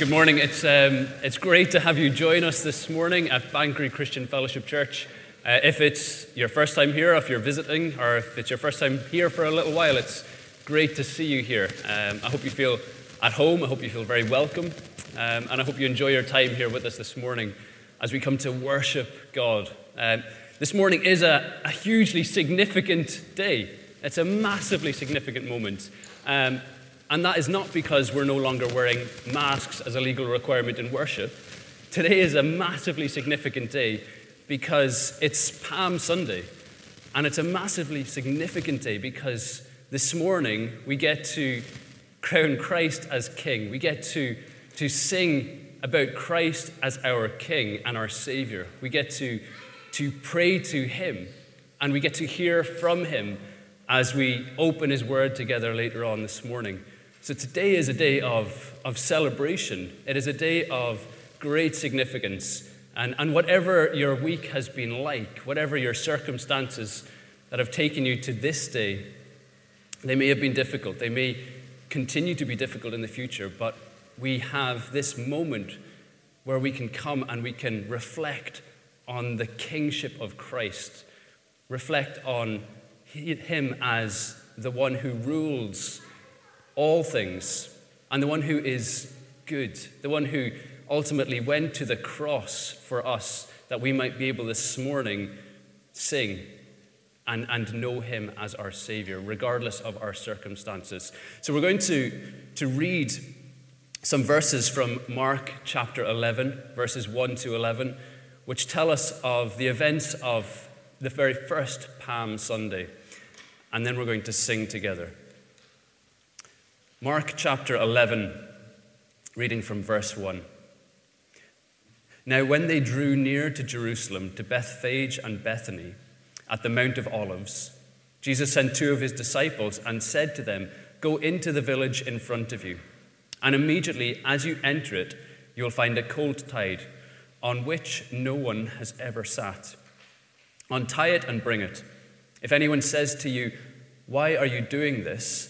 Good morning. It's, um, it's great to have you join us this morning at Banchory Christian Fellowship Church. Uh, if it's your first time here, if you're visiting, or if it's your first time here for a little while, it's great to see you here. Um, I hope you feel at home. I hope you feel very welcome. Um, and I hope you enjoy your time here with us this morning as we come to worship God. Um, this morning is a, a, hugely significant day. It's a massively significant moment. Um, and that is not because we're no longer wearing masks as a legal requirement in worship. Today is a massively significant day because it's Palm Sunday. And it's a massively significant day because this morning we get to crown Christ as King. We get to, to sing about Christ as our King and our Savior. We get to, to pray to Him and we get to hear from Him as we open His Word together later on this morning. So today is a day of, of celebration. It is a day of great significance. And, and whatever your week has been like, whatever your circumstances that have taken you to this day, they may have been difficult. They may continue to be difficult in the future, but we have this moment where we can come and we can reflect on the kingship of Christ, reflect on Him as the one who rules all things, and the one who is good, the one who ultimately went to the cross for us that we might be able this morning sing and, and know him as our Savior, regardless of our circumstances. So we're going to, to read some verses from Mark chapter 11, verses 1 to 11, which tell us of the events of the very first Palm Sunday. And then we're going to sing together. Mark chapter 11, reading from verse 1. Now, when they drew near to Jerusalem, to Bethphage and Bethany, at the Mount of Olives, Jesus sent two of his disciples and said to them, Go into the village in front of you, and immediately as you enter it, you will find a colt tied, on which no one has ever sat. Untie it and bring it. If anyone says to you, Why are you doing this?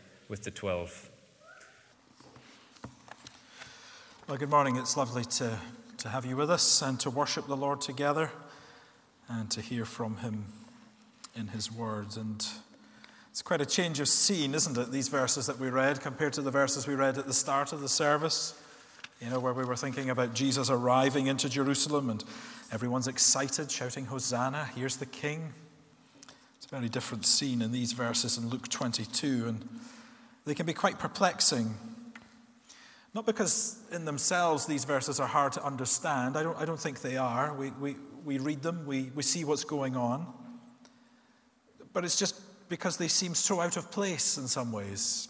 with the twelve. Well, good morning. It's lovely to, to have you with us and to worship the Lord together and to hear from Him in His words. And it's quite a change of scene, isn't it? These verses that we read compared to the verses we read at the start of the service, you know, where we were thinking about Jesus arriving into Jerusalem and everyone's excited, shouting, Hosanna, here's the King. It's a very different scene in these verses in Luke 22. And they can be quite perplexing. Not because in themselves these verses are hard to understand. I don't, I don't think they are. We, we, we read them, we, we see what's going on. But it's just because they seem so out of place in some ways.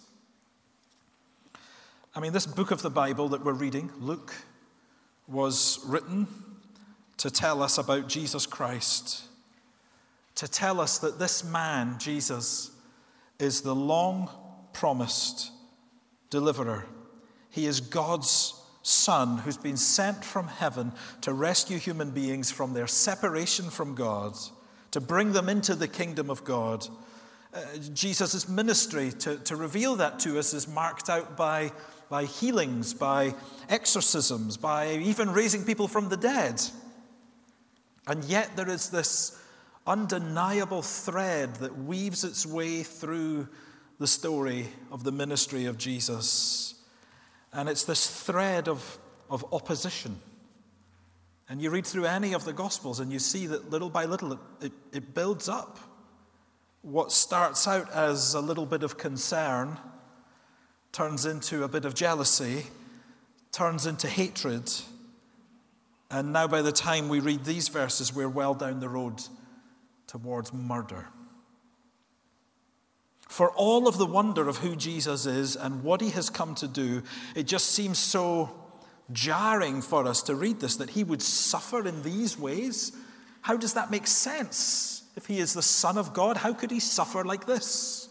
I mean, this book of the Bible that we're reading, Luke, was written to tell us about Jesus Christ, to tell us that this man, Jesus, is the long promised deliverer. He is God's Son who's been sent from heaven to rescue human beings from their separation from God, to bring them into the kingdom of God. Uh, Jesus' ministry to, to reveal that to us is marked out by, by healings, by exorcisms, by even raising people from the dead. And yet there is this undeniable thread that weaves its way through the story of the ministry of Jesus. And it's this thread of, of opposition. And you read through any of the Gospels and you see that little by little it, it, it builds up. What starts out as a little bit of concern turns into a bit of jealousy, turns into hatred. And now, by the time we read these verses, we're well down the road towards murder. For all of the wonder of who Jesus is and what he has come to do, it just seems so jarring for us to read this that he would suffer in these ways. How does that make sense? If he is the Son of God, how could he suffer like this?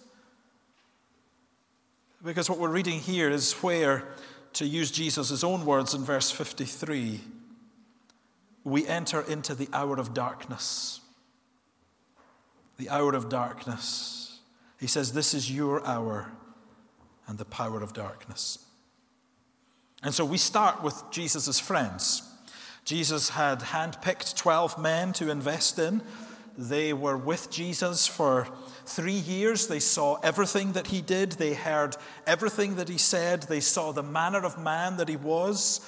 Because what we're reading here is where, to use Jesus' own words in verse 53, we enter into the hour of darkness. The hour of darkness. He says, This is your hour and the power of darkness. And so we start with Jesus' friends. Jesus had handpicked 12 men to invest in. They were with Jesus for three years. They saw everything that he did, they heard everything that he said, they saw the manner of man that he was.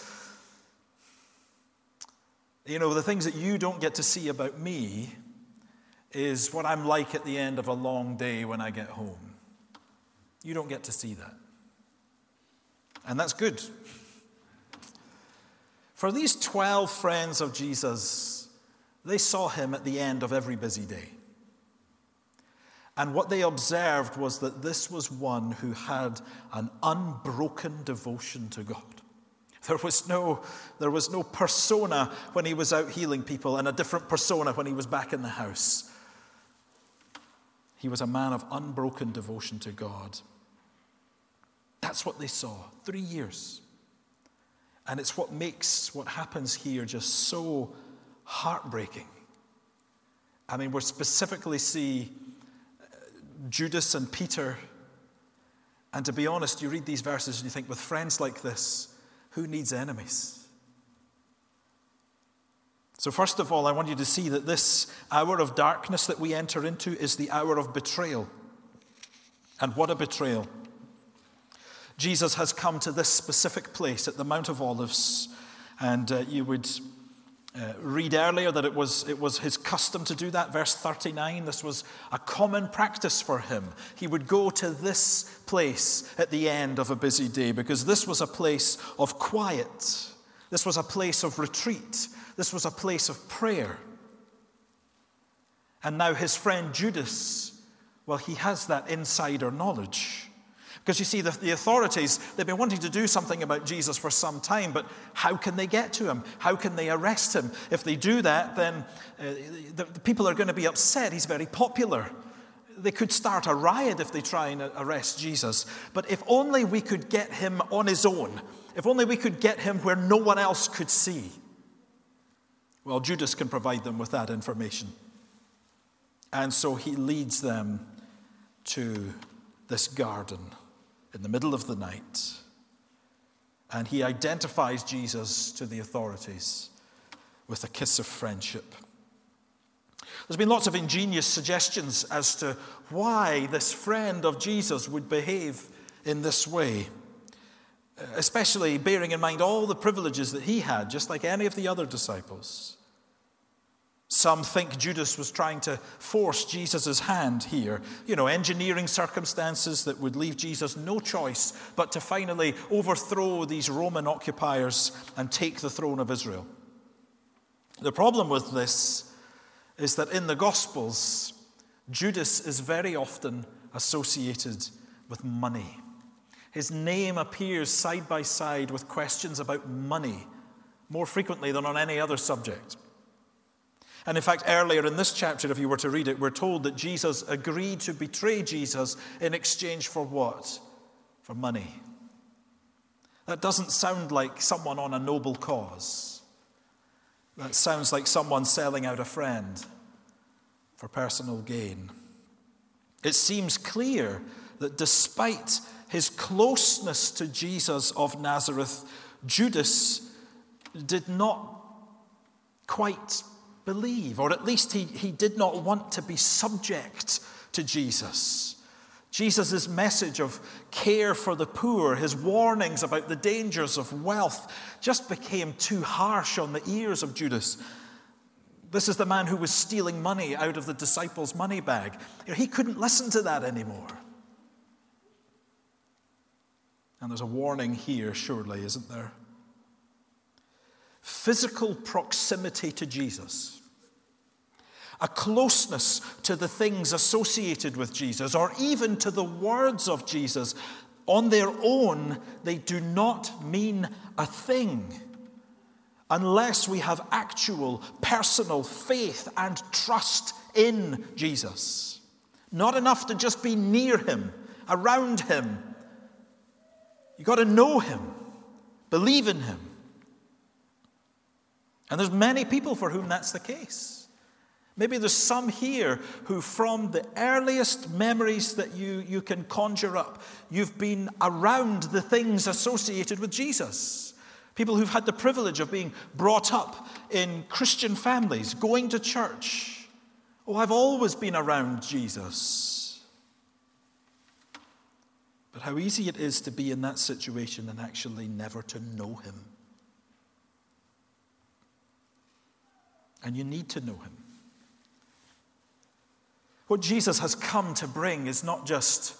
You know, the things that you don't get to see about me, is what I'm like at the end of a long day when I get home. You don't get to see that. And that's good. For these 12 friends of Jesus, they saw him at the end of every busy day. And what they observed was that this was one who had an unbroken devotion to God. There was, no, there was no persona when he was out healing people and a different persona when he was back in the house. He was a man of unbroken devotion to God. That's what they saw. Three years. And it's what makes what happens here just so heartbreaking. I mean, we specifically see uh, Judas and Peter. And to be honest, you read these verses and you think, with friends like this, who needs enemies? So, first of all, I want you to see that this hour of darkness that we enter into is the hour of betrayal. And what a betrayal. Jesus has come to this specific place at the Mount of Olives, and uh, you would uh, read earlier that it was, it was his custom to do that. Verse 39, this was a common practice for him. He would go to this place at the end of a busy day because this was a place of quiet, this was a place of retreat. This was a place of prayer. And now his friend Judas, well, he has that insider knowledge. Because you see, the, the, authorities, they've been wanting to do something about Jesus for some time, but how can they get to him? How can they arrest him? If they do that, then uh, the, the people are going to be upset. He's very popular. They could start a riot if they try and arrest Jesus. But if only we could get him on his own, if only we could get him where no one else could see. Well, Judas can provide them with that information. And so he leads them to this garden in the middle of the night. And he identifies Jesus to the authorities with a kiss of friendship. There's been lots of ingenious suggestions as to why this friend of Jesus would behave in this way, especially bearing in mind all the privileges that he had, just like any of the other disciples. Some think Judas was trying to force Jesus' hand here, you know, engineering circumstances that would leave Jesus no choice but to finally overthrow these Roman occupiers and take the throne of Israel. The problem with this is that in the Gospels, Judas is very often associated with money. His name appears side by side with questions about money more frequently than on any other subject. And in fact, earlier in this chapter, if you were to read it, we're told that Jesus agreed to betray Jesus in exchange for what? For money. That doesn't sound like someone on a noble cause. That sounds like someone selling out a friend for personal gain. It seems clear that despite his closeness to Jesus of Nazareth, Judas did not quite believe, or at least he, he did not want to be subject to Jesus. Jesus' message of care for the poor, his warnings about the dangers of wealth, just became too harsh on the ears of Judas. This is the man who was stealing money out of the disciples' money bag. He couldn't listen to that anymore. And there's a warning here, surely, isn't there? Physical proximity to Jesus a closeness to the things associated with Jesus or even to the words of Jesus, on their own, they do not mean a thing unless we have actual personal faith and trust in Jesus. Not enough to just be near him, around him. You've got to know him, believe in him. And there's many people for whom that's the case. Maybe there's some here who, from the earliest memories that you, you can conjure up, you've been around the things associated with Jesus. People who've had the privilege of being brought up in Christian families, going to church. Oh, I've always been around Jesus. But how easy it is to be in that situation and actually never to know Him. And you need to know Him. What Jesus has come to bring is not just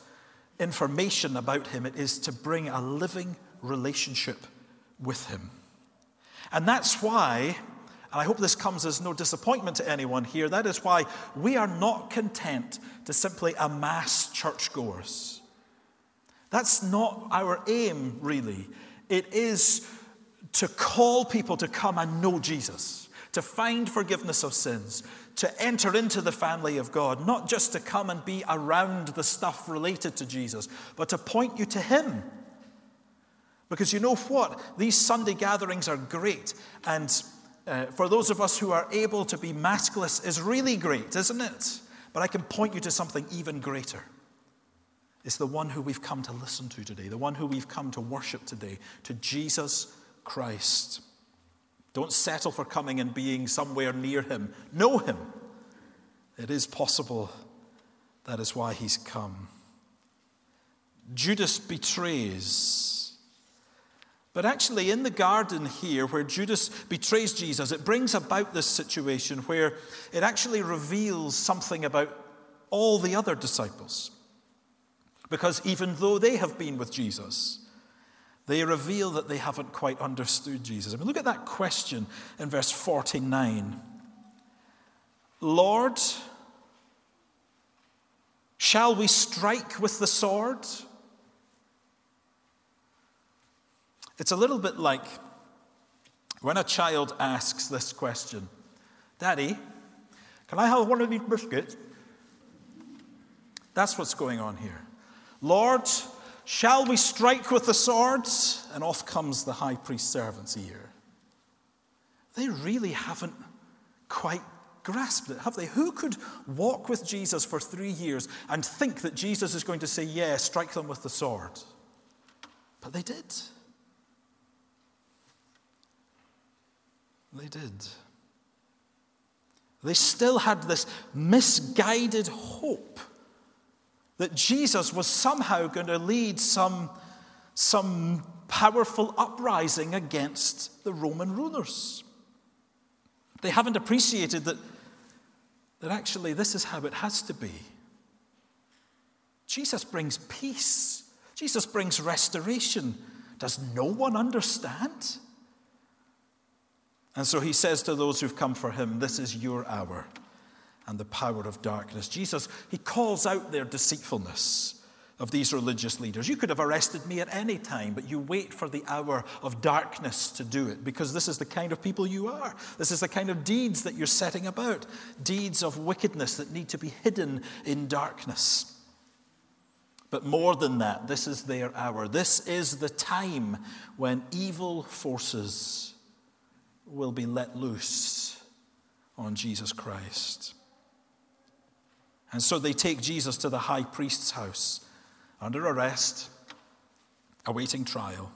information about him, it is to bring a living relationship with him. And that's why, and I hope this comes as no disappointment to anyone here, that is why we are not content to simply amass churchgoers. That's not our aim, really. It is to call people to come and know Jesus, to find forgiveness of sins, to enter into the family of God, not just to come and be around the stuff related to Jesus, but to point you to Him. Because you know what? These Sunday gatherings are great. And uh, for those of us who are able to be maskless is really great, isn't it? But I can point you to something even greater. It's the one who we've come to listen to today, the one who we've come to worship today, to Jesus Christ. Don't settle for coming and being somewhere near him. Know him. It is possible that is why he's come. Judas betrays. But actually, in the garden here, where Judas betrays Jesus, it brings about this situation where it actually reveals something about all the other disciples. Because even though they have been with Jesus, they reveal that they haven't quite understood Jesus. I mean, look at that question in verse 49. Lord, shall we strike with the sword? It's a little bit like when a child asks this question Daddy, can I have one of these biscuits? That's what's going on here. Lord, Shall we strike with the swords? And off comes the high priest's servant's ear. They really haven't quite grasped it, have they? Who could walk with Jesus for three years and think that Jesus is going to say, Yeah, strike them with the sword? But they did. They did. They still had this misguided hope that Jesus was somehow going to lead some, some powerful uprising against the Roman rulers. They haven't appreciated that, that actually this is how it has to be. Jesus brings peace, Jesus brings restoration. Does no one understand? And so he says to those who've come for him, This is your hour and the power of darkness. Jesus, he calls out their deceitfulness of these religious leaders. You could have arrested me at any time, but you wait for the hour of darkness to do it because this is the kind of people you are. This is the kind of deeds that you're setting about deeds of wickedness that need to be hidden in darkness. But more than that, this is their hour. This is the time when evil forces will be let loose on Jesus Christ. And so they take Jesus to the high priest's house under arrest, awaiting trial.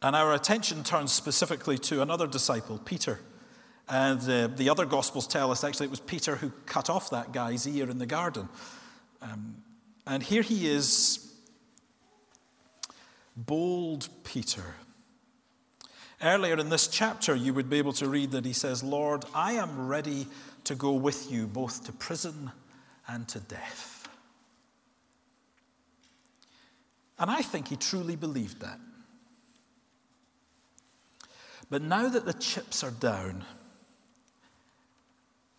And our attention turns specifically to another disciple, Peter. And uh, the other Gospels tell us actually it was Peter who cut off that guy's ear in the garden. Um, And here he is, bold Peter. Earlier in this chapter, you would be able to read that he says, Lord, I am ready to go with you both to prison and to death. And I think he truly believed that. But now that the chips are down,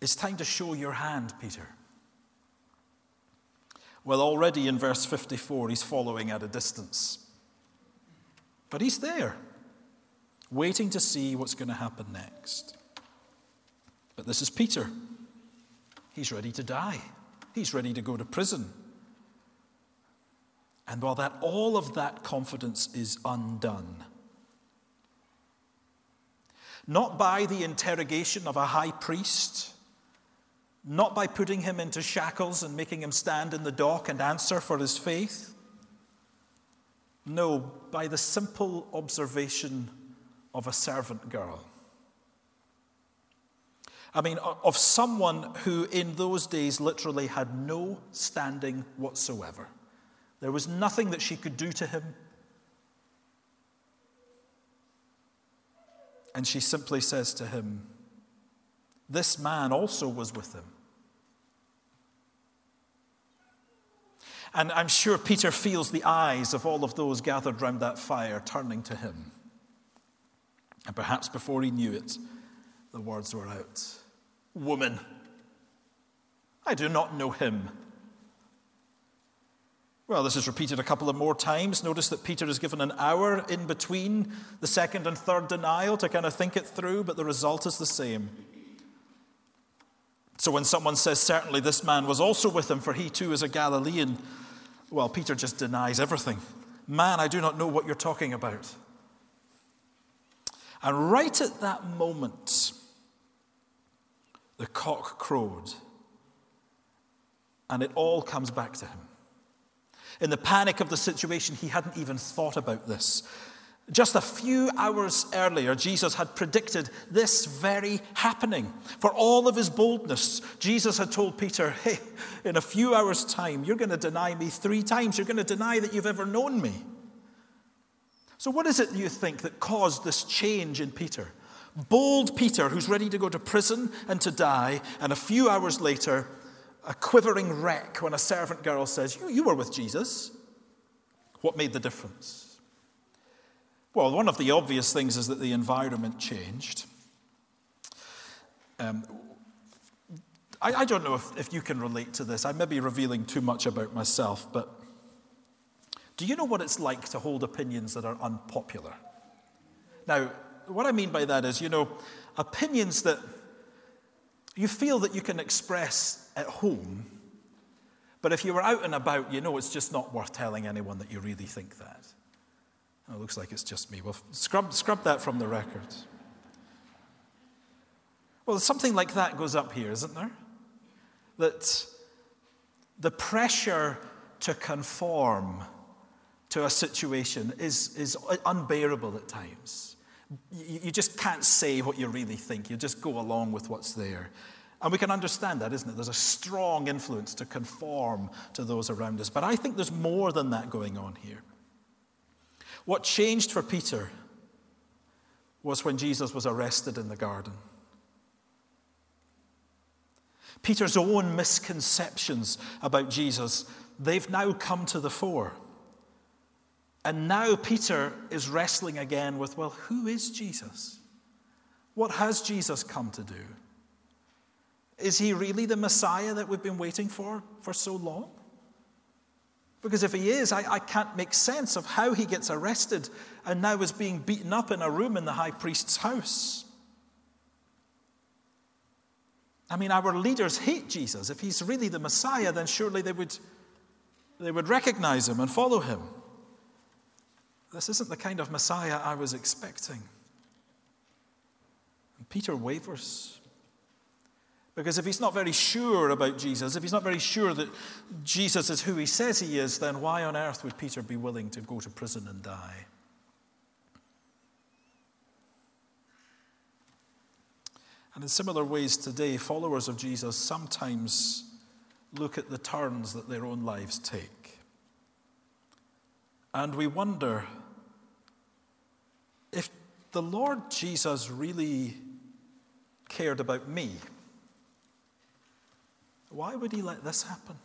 it's time to show your hand, Peter. Well, already in verse 54, he's following at a distance. But he's there waiting to see what's going to happen next. But this is Peter. He's ready to die, he's ready to go to prison. And while that all of that confidence is undone, not by the interrogation of a high priest, not by putting him into shackles and making him stand in the dock and answer for his faith. No, by the simple observation of a servant girl. I mean, of someone who in those days literally had no standing whatsoever. There was nothing that she could do to him. And she simply says to him, This man also was with him. And I'm sure Peter feels the eyes of all of those gathered round that fire turning to him. And perhaps before he knew it, the words were out Woman, I do not know him. Well, this is repeated a couple of more times. Notice that Peter is given an hour in between the second and third denial to kind of think it through, but the result is the same. So when someone says, Certainly this man was also with him, for he too is a Galilean, well, Peter just denies everything. Man, I do not know what you're talking about. And right at that moment, the cock crowed, and it all comes back to him. In the panic of the situation, he hadn't even thought about this. Just a few hours earlier, Jesus had predicted this very happening. For all of his boldness, Jesus had told Peter, Hey, in a few hours' time, you're going to deny me three times. You're going to deny that you've ever known me. So, what is it you think that caused this change in Peter? Bold Peter, who's ready to go to prison and to die, and a few hours later, a quivering wreck when a servant girl says, You, you were with Jesus. What made the difference? Well, one of the obvious things is that the environment changed. Um, I, I, don't know if, if you can relate to this. I may be revealing too much about myself, but do you know what it's like to hold opinions that are unpopular? Now, what I mean by that is, you know, opinions that you feel that you can express at home, but if you were out and about, you know it's just not worth telling anyone that you really think that. Oh, it looks like it's just me. Well, scrub, scrub that from the record. Well, something like that goes up here, isn't there? That the pressure to conform to a situation is, is unbearable at times. You, you just can't say what you really think, you just go along with what's there. And we can understand that, isn't it? There's a strong influence to conform to those around us. But I think there's more than that going on here. What changed for Peter was when Jesus was arrested in the garden. Peter's own misconceptions about Jesus, they've now come to the fore. And now Peter is wrestling again with well, who is Jesus? What has Jesus come to do? Is he really the Messiah that we've been waiting for for so long? Because if he is, I, I, can't make sense of how he gets arrested and now is being beaten up in a room in the high priest's house. I mean, our leaders hate Jesus. If he's really the Messiah, then surely they would, they would recognize him and follow him. This isn't the kind of Messiah I was expecting. And Peter wavers. Because if he's not very sure about Jesus, if he's not very sure that Jesus is who he says he is, then why on earth would Peter be willing to go to prison and die? And in similar ways today, followers of Jesus sometimes look at the turns that their own lives take. And we wonder if the Lord Jesus really cared about me, why would he let this happen?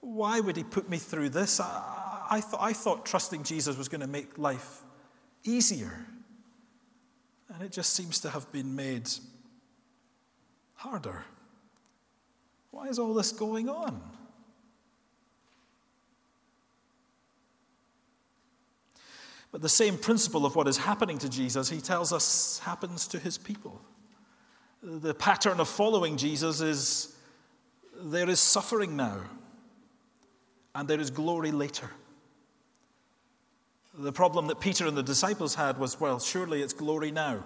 Why would he put me through this? I, I, th- I thought trusting Jesus was going to make life easier. And it just seems to have been made harder. Why is all this going on? But the same principle of what is happening to Jesus, he tells us, happens to his people. The pattern of following Jesus is there is suffering now, and there is glory later. The problem that Peter and the disciples had was well, surely it's glory now.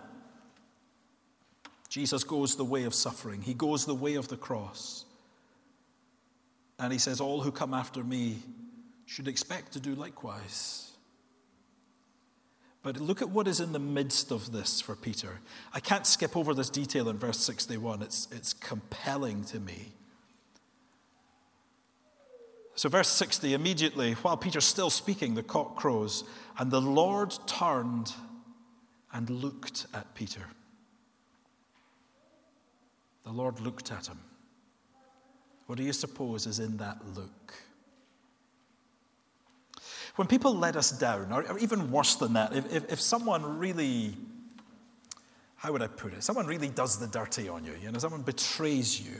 Jesus goes the way of suffering, he goes the way of the cross. And he says, All who come after me should expect to do likewise. But look at what is in the midst of this for Peter. I can't skip over this detail in verse 61, it's, it's compelling to me. So, verse 60 immediately, while Peter's still speaking, the cock crows, and the Lord turned and looked at Peter. The Lord looked at him. What do you suppose is in that look? When people let us down, or even worse than that, if, if, if someone really, how would I put it? Someone really does the dirty on you, you know, someone betrays you.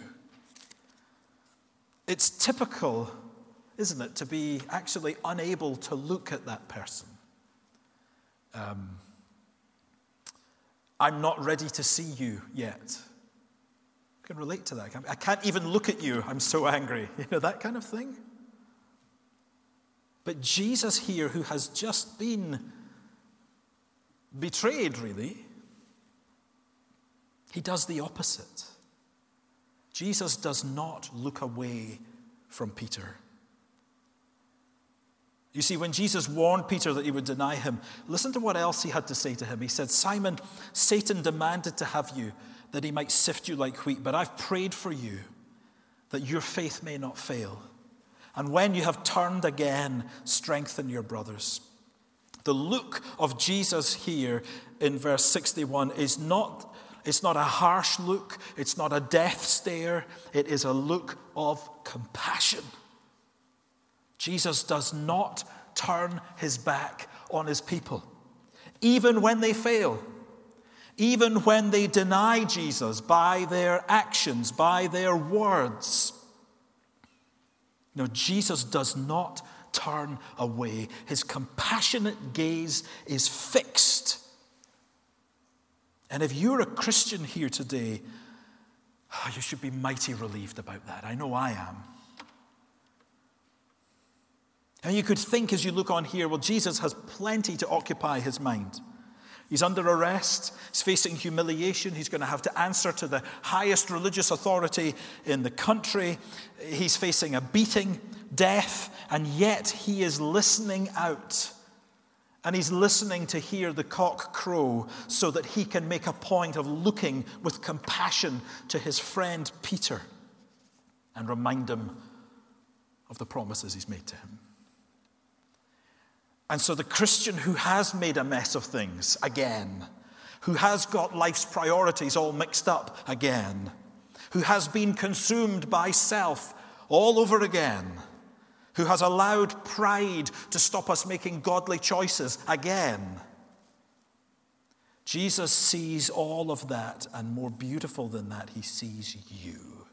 It's typical isn't it, to be actually unable to look at that person. Um, I'm not ready to see you yet. I can relate to that. I can't even look at you. I'm so angry. You know, that kind of thing. But Jesus here, who has just been betrayed, really, he does the opposite. Jesus does not look away from Peter. You see, when Jesus warned Peter that he would deny him, listen to what else he had to say to him. He said, Simon, Satan demanded to have you that he might sift you like wheat, but I've prayed for you that your faith may not fail. And when you have turned again, strengthen your brothers. The look of Jesus here in verse 61 is not, it's not a harsh look, it's not a death stare, it is a look of compassion. Jesus does not turn his back on his people, even when they fail, even when they deny Jesus by their actions, by their words. No, Jesus does not turn away. His compassionate gaze is fixed. And if you're a Christian here today, ah, you should be mighty relieved about that. I know I am. And you could think as you look on here, well, Jesus has plenty to occupy his mind. He's under arrest. He's facing humiliation. He's going to have to answer to the highest religious authority in the country. He's facing a beating, death, and yet he is listening out. And he's listening to hear the cock crow so that he can make a point of looking with compassion to his friend Peter and remind him of the promises he's made to him. And so the Christian who has made a mess of things again, who has got life's priorities all mixed up again, who has been consumed by self all over again, who has allowed pride to stop us making godly choices again. Jesus sees all of that, and more beautiful than that, he sees you.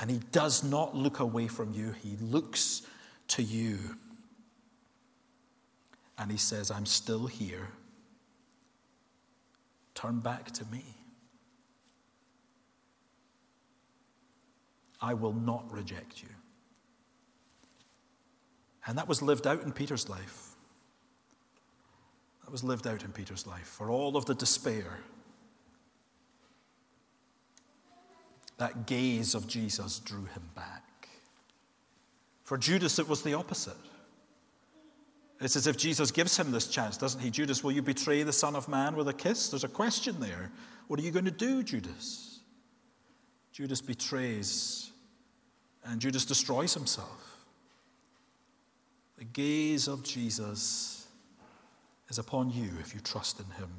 And he does not look away from you, he looks to you. And he says, I'm still here. Turn back to me. I will not reject you. And that was lived out in Peter's life. That was lived out in Peter's life. For all of the despair, that gaze of Jesus drew him back. For Judas, it was the opposite. It's as if Jesus gives him this chance, doesn't he? Judas, will you betray the Son of Man with a kiss? There's a question there. What are you going to do, Judas? Judas betrays and Judas destroys himself. The gaze of Jesus is upon you if you trust in him.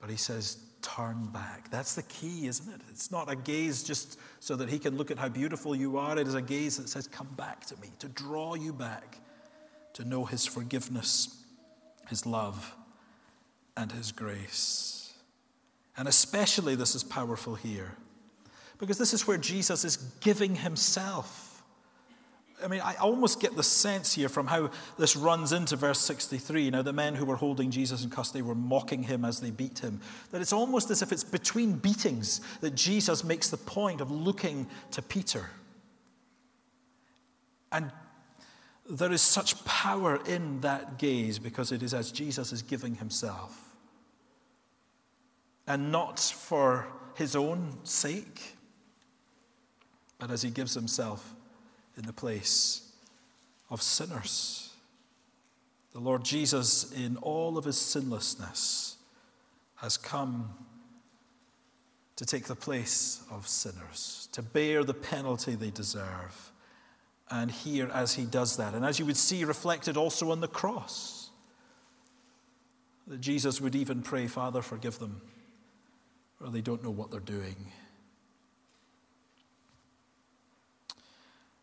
But he says, turn back. That's the key, isn't it? It's not a gaze just so that he can look at how beautiful you are. It is a gaze that says, come back to me, to draw you back, to know his forgiveness, his love, and his grace. And especially this is powerful here because this is where Jesus is giving himself. I mean, I almost get the sense here from how this runs into verse 63. Now, the men who were holding Jesus in custody were mocking him as they beat him. That it's almost as if it's between beatings that Jesus makes the point of looking to Peter. And there is such power in that gaze because it is as Jesus is giving himself. And not for his own sake, but as he gives himself in the place of sinners. The Lord Jesus, in all of his sinlessness, has come to take the place of sinners, to bear the penalty they deserve. And here, as he does that, and as you would see reflected also on the cross, that Jesus would even pray, Father, forgive them, for they don't know what they're doing.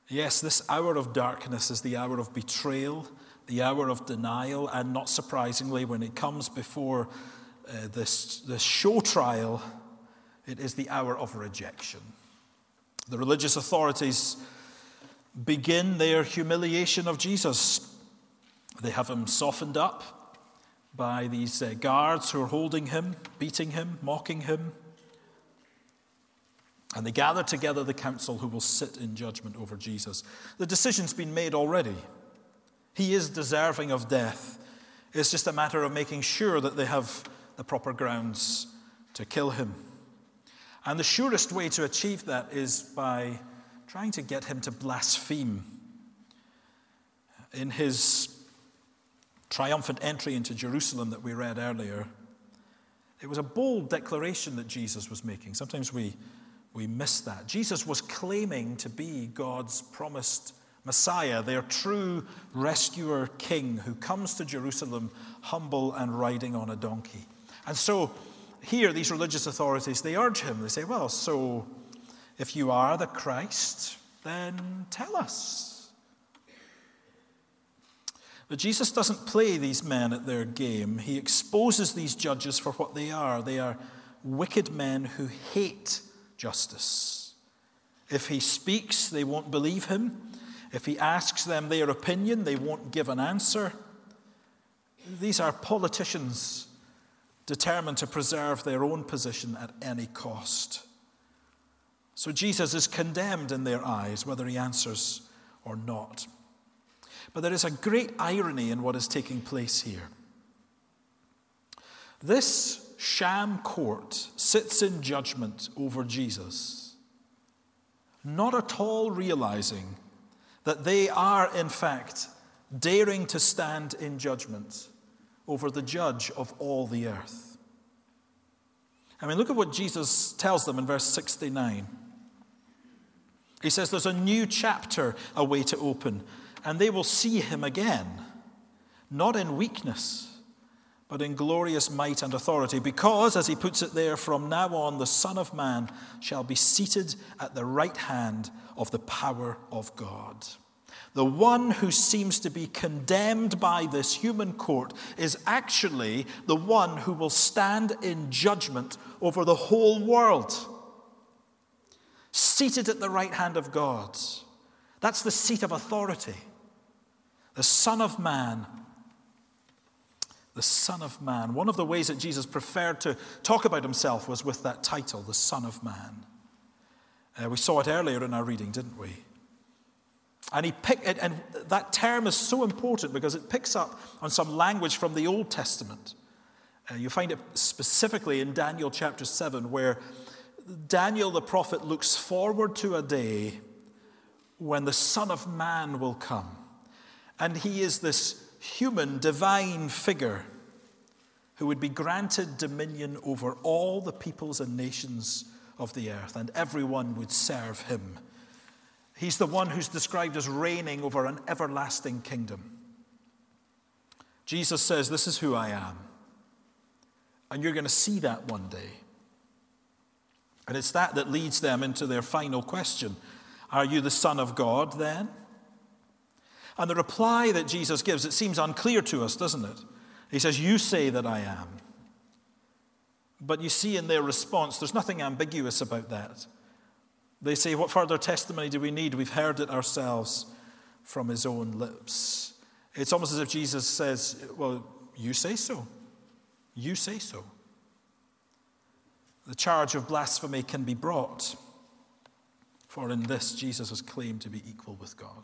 Yes, this hour of darkness is the hour of betrayal, the hour of denial, and not surprisingly, when it comes before uh, this, this show trial, it is the hour of rejection. The religious authorities begin their humiliation of Jesus. They have him softened up by these uh, guards who are holding him, beating him, mocking him. And they gather together the council who will sit in judgment over Jesus. The decision's been made already. He is deserving of death. It's just a matter of making sure that they have the proper grounds to kill him. And the surest way to achieve that is by trying to get him to blaspheme. In his triumphant entry into Jerusalem that we read earlier, it was a bold declaration that Jesus was making. Sometimes we we miss that. Jesus was claiming to be God's promised Messiah, their true rescuer king who comes to Jerusalem humble and riding on a donkey. And so here, these religious authorities, they urge him. They say, Well, so if you are the Christ, then tell us. But Jesus doesn't play these men at their game. He exposes these judges for what they are. They are wicked men who hate justice. If he speaks, they won't believe him. If he asks them their opinion, they won't give an answer. These are politicians determined to preserve their own position at any cost. So Jesus is condemned in their eyes, whether he answers or not. But there is a great irony in what is taking place here. This sham court sits in judgment over Jesus, not at all realizing that they are, in fact, daring to stand in judgment over the judge of all the earth. I mean, look at what Jesus tells them in verse 69. He says, There's a new chapter a way to open, and they will see him again, not in weakness but in glorious might and authority, because, as he puts it there, from now on the Son of Man shall be seated at the right hand of the power of God. The one who seems to be condemned by this human court is actually the one who will stand in judgment over the whole world. Seated at the right hand of God. That's the seat of authority. The Son of Man the Son of Man. One of the ways that Jesus preferred to talk about himself was with that title, the Son of Man. Uh, we saw it earlier in our reading, didn't we? And he picked it, and that term is so important because it picks up on some language from the Old Testament. Uh, you find it specifically in Daniel chapter 7, where Daniel the prophet looks forward to a day when the Son of Man will come. And he is this human, divine figure who would be granted dominion over all the peoples and nations of the earth, and everyone would serve him. He's the one who's described as reigning over an everlasting kingdom. Jesus says, This is who I am. And you're going to see that one day. And it's that that leads them into their final question Are you the Son of God then? And the reply that Jesus gives, it seems unclear to us, doesn't it? He says, You say that I am. But you see in their response, there's nothing ambiguous about that. They say, What further testimony do we need? We've heard it ourselves from his own lips. It's almost as if Jesus says, Well, you say so. You say so. The charge of blasphemy can be brought, for in this Jesus has claimed to be equal with God.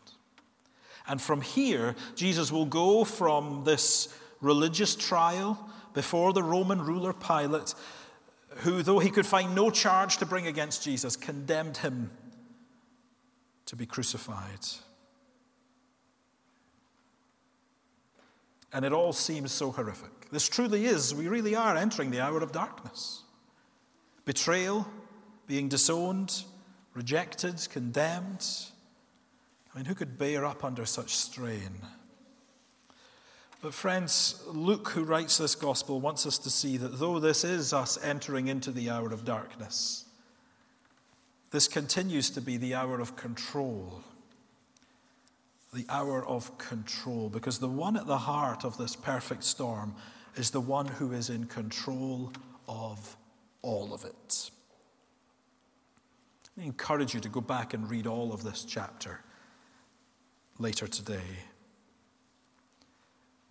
And from here, Jesus will go from this religious trial before the Roman ruler Pilate, who, though he could find no charge to bring against Jesus, condemned him to be crucified. And it all seems so horrific. This truly is, we really are entering the hour of darkness. Betrayal, being disowned, rejected, condemned. I mean, who could bear up under such strain? But, friends, Luke, who writes this gospel, wants us to see that though this is us entering into the hour of darkness, this continues to be the hour of control. The hour of control, because the one at the heart of this perfect storm is the one who is in control of all of it. I encourage you to go back and read all of this chapter later today.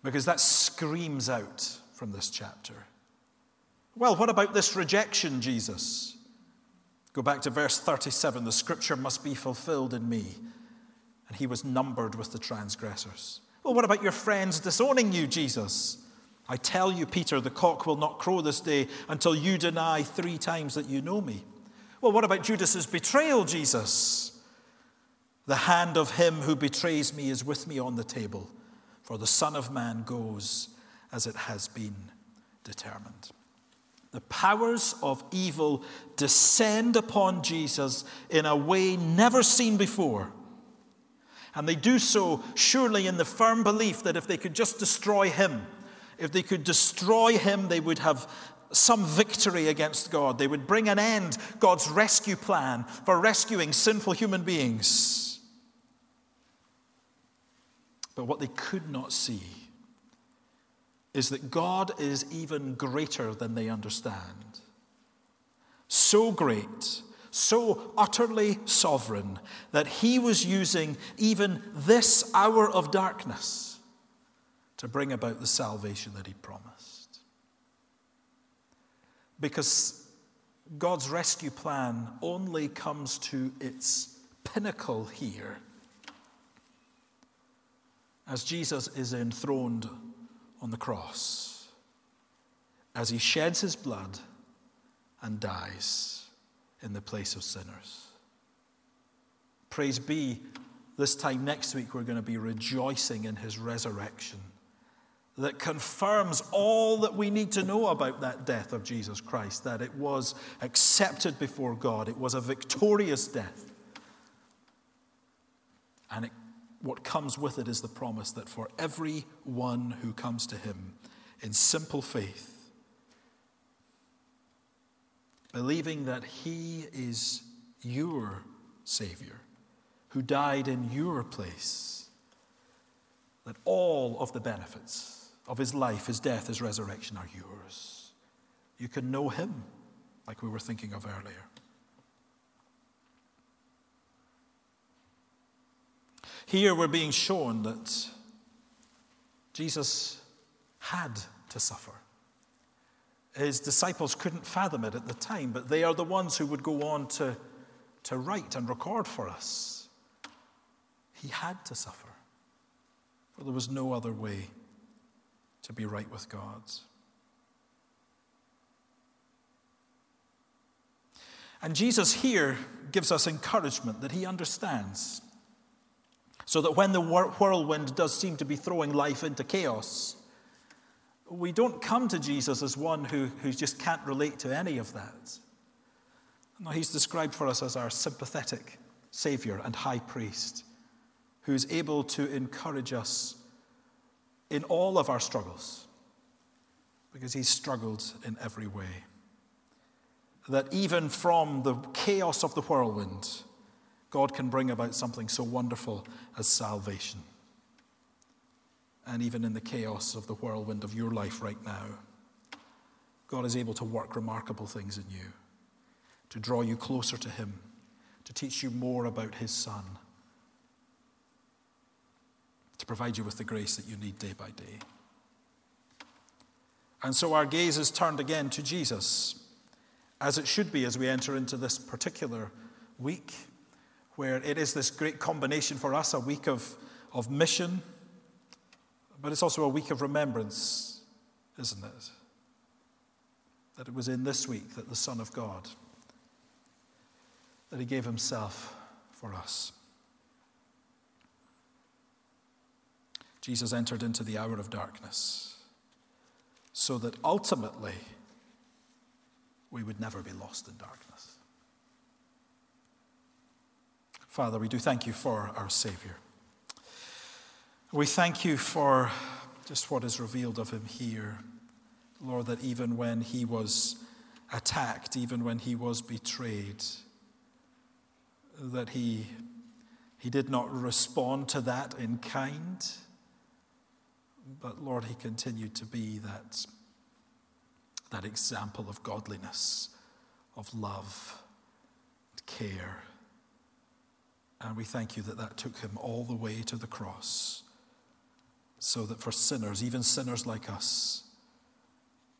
Because that screams out from this chapter. Well, what about this rejection, Jesus? Go back to verse 37 the scripture must be fulfilled in me. And he was numbered with the transgressors. Well, what about your friends disowning you, Jesus? I tell you, Peter, the cock will not crow this day until you deny three times that you know me. Well, what about Judas's betrayal, Jesus? The hand of him who betrays me is with me on the table, for the Son of Man goes as it has been determined. The powers of evil descend upon Jesus in a way never seen before. And they do so surely in the firm belief that if they could just destroy him, if they could destroy him, they would have some victory against God. They would bring an end God's rescue plan for rescuing sinful human beings. But what they could not see is that God is even greater than they understand. So great, so utterly sovereign, that He was using even this hour of darkness to bring about the salvation that he promised. Because God's rescue plan only comes to its pinnacle here as Jesus is enthroned on the cross, as he sheds his blood and dies in the place of sinners. Praise be, this time next week we're going to be rejoicing in his resurrection that confirms all that we need to know about that death of Jesus Christ that it was accepted before God, it was a victorious death. And it, what comes with it is the promise that for every one who comes to Him in simple faith, believing that He is your Savior, who died in your place, that all of the benefits of his life, his death, his resurrection are yours. You can know him, like we were thinking of earlier. Here we're being shown that Jesus had to suffer. His disciples couldn't fathom it at the time, but they are the ones who would go on to, to write and record for us. He had to suffer, for there was no other way to be right with God. And Jesus here gives us encouragement that he understands. So that when the whirlwind does seem to be throwing life into chaos, we don't come to Jesus as one who, who just can't relate to any of that. No, he's described for us as our sympathetic Savior and High Priest who is able to encourage us in all of our struggles because he's struggled in every way. That even from the chaos of the whirlwind, God can bring about something so wonderful as salvation. And even in the chaos of the whirlwind of your life right now, God is able to work remarkable things in you, to draw you closer to Him, to teach you more about His Son, to provide you with the grace that you need day by day. And so our gaze is turned again to Jesus, as it should be as we enter into this particular week, where it is this great combination for us a week of, of mission, but it's also a week of remembrance, isn't it? That it was in this week that the Son of God, that He gave Himself for us. Jesus entered into the hour of darkness so that ultimately we would never be lost in darkness. Father, we do thank you for our Savior. We thank you for just what is revealed of him here. Lord, that even when he was attacked, even when he was betrayed, that he, he did not respond to that in kind but Lord, he continued to be that, that example of godliness, of love, and care. And we thank you that that took him all the way to the cross, so that for sinners, even sinners like us,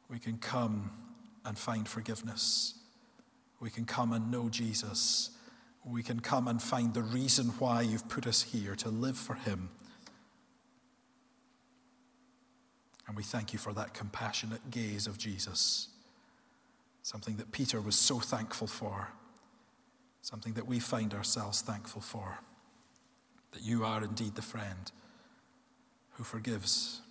we can come and find forgiveness. We can come and know Jesus. We can come and find the reason why you've put us here to live for him And we thank you for that compassionate gaze of Jesus, something that Peter was so thankful for, something that we find ourselves thankful for, that you are indeed the friend who forgives.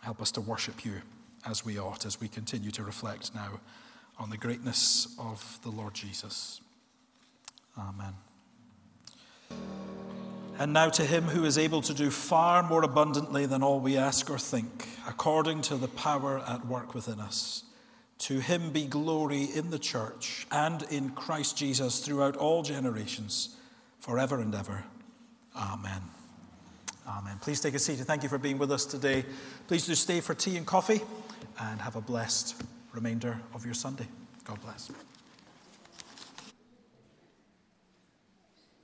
Help us to worship you as we ought, as we continue to reflect now on the greatness of the Lord Jesus. Amen. And now to him who is able to do far more abundantly than all we ask or think, according to the power at work within us. To him be glory in the church and in Christ Jesus throughout all generations, forever and ever. Amen. Amen. Please take a seat and thank you for being with us today. Please do stay for tea and coffee and have a blessed remainder of your Sunday. God bless.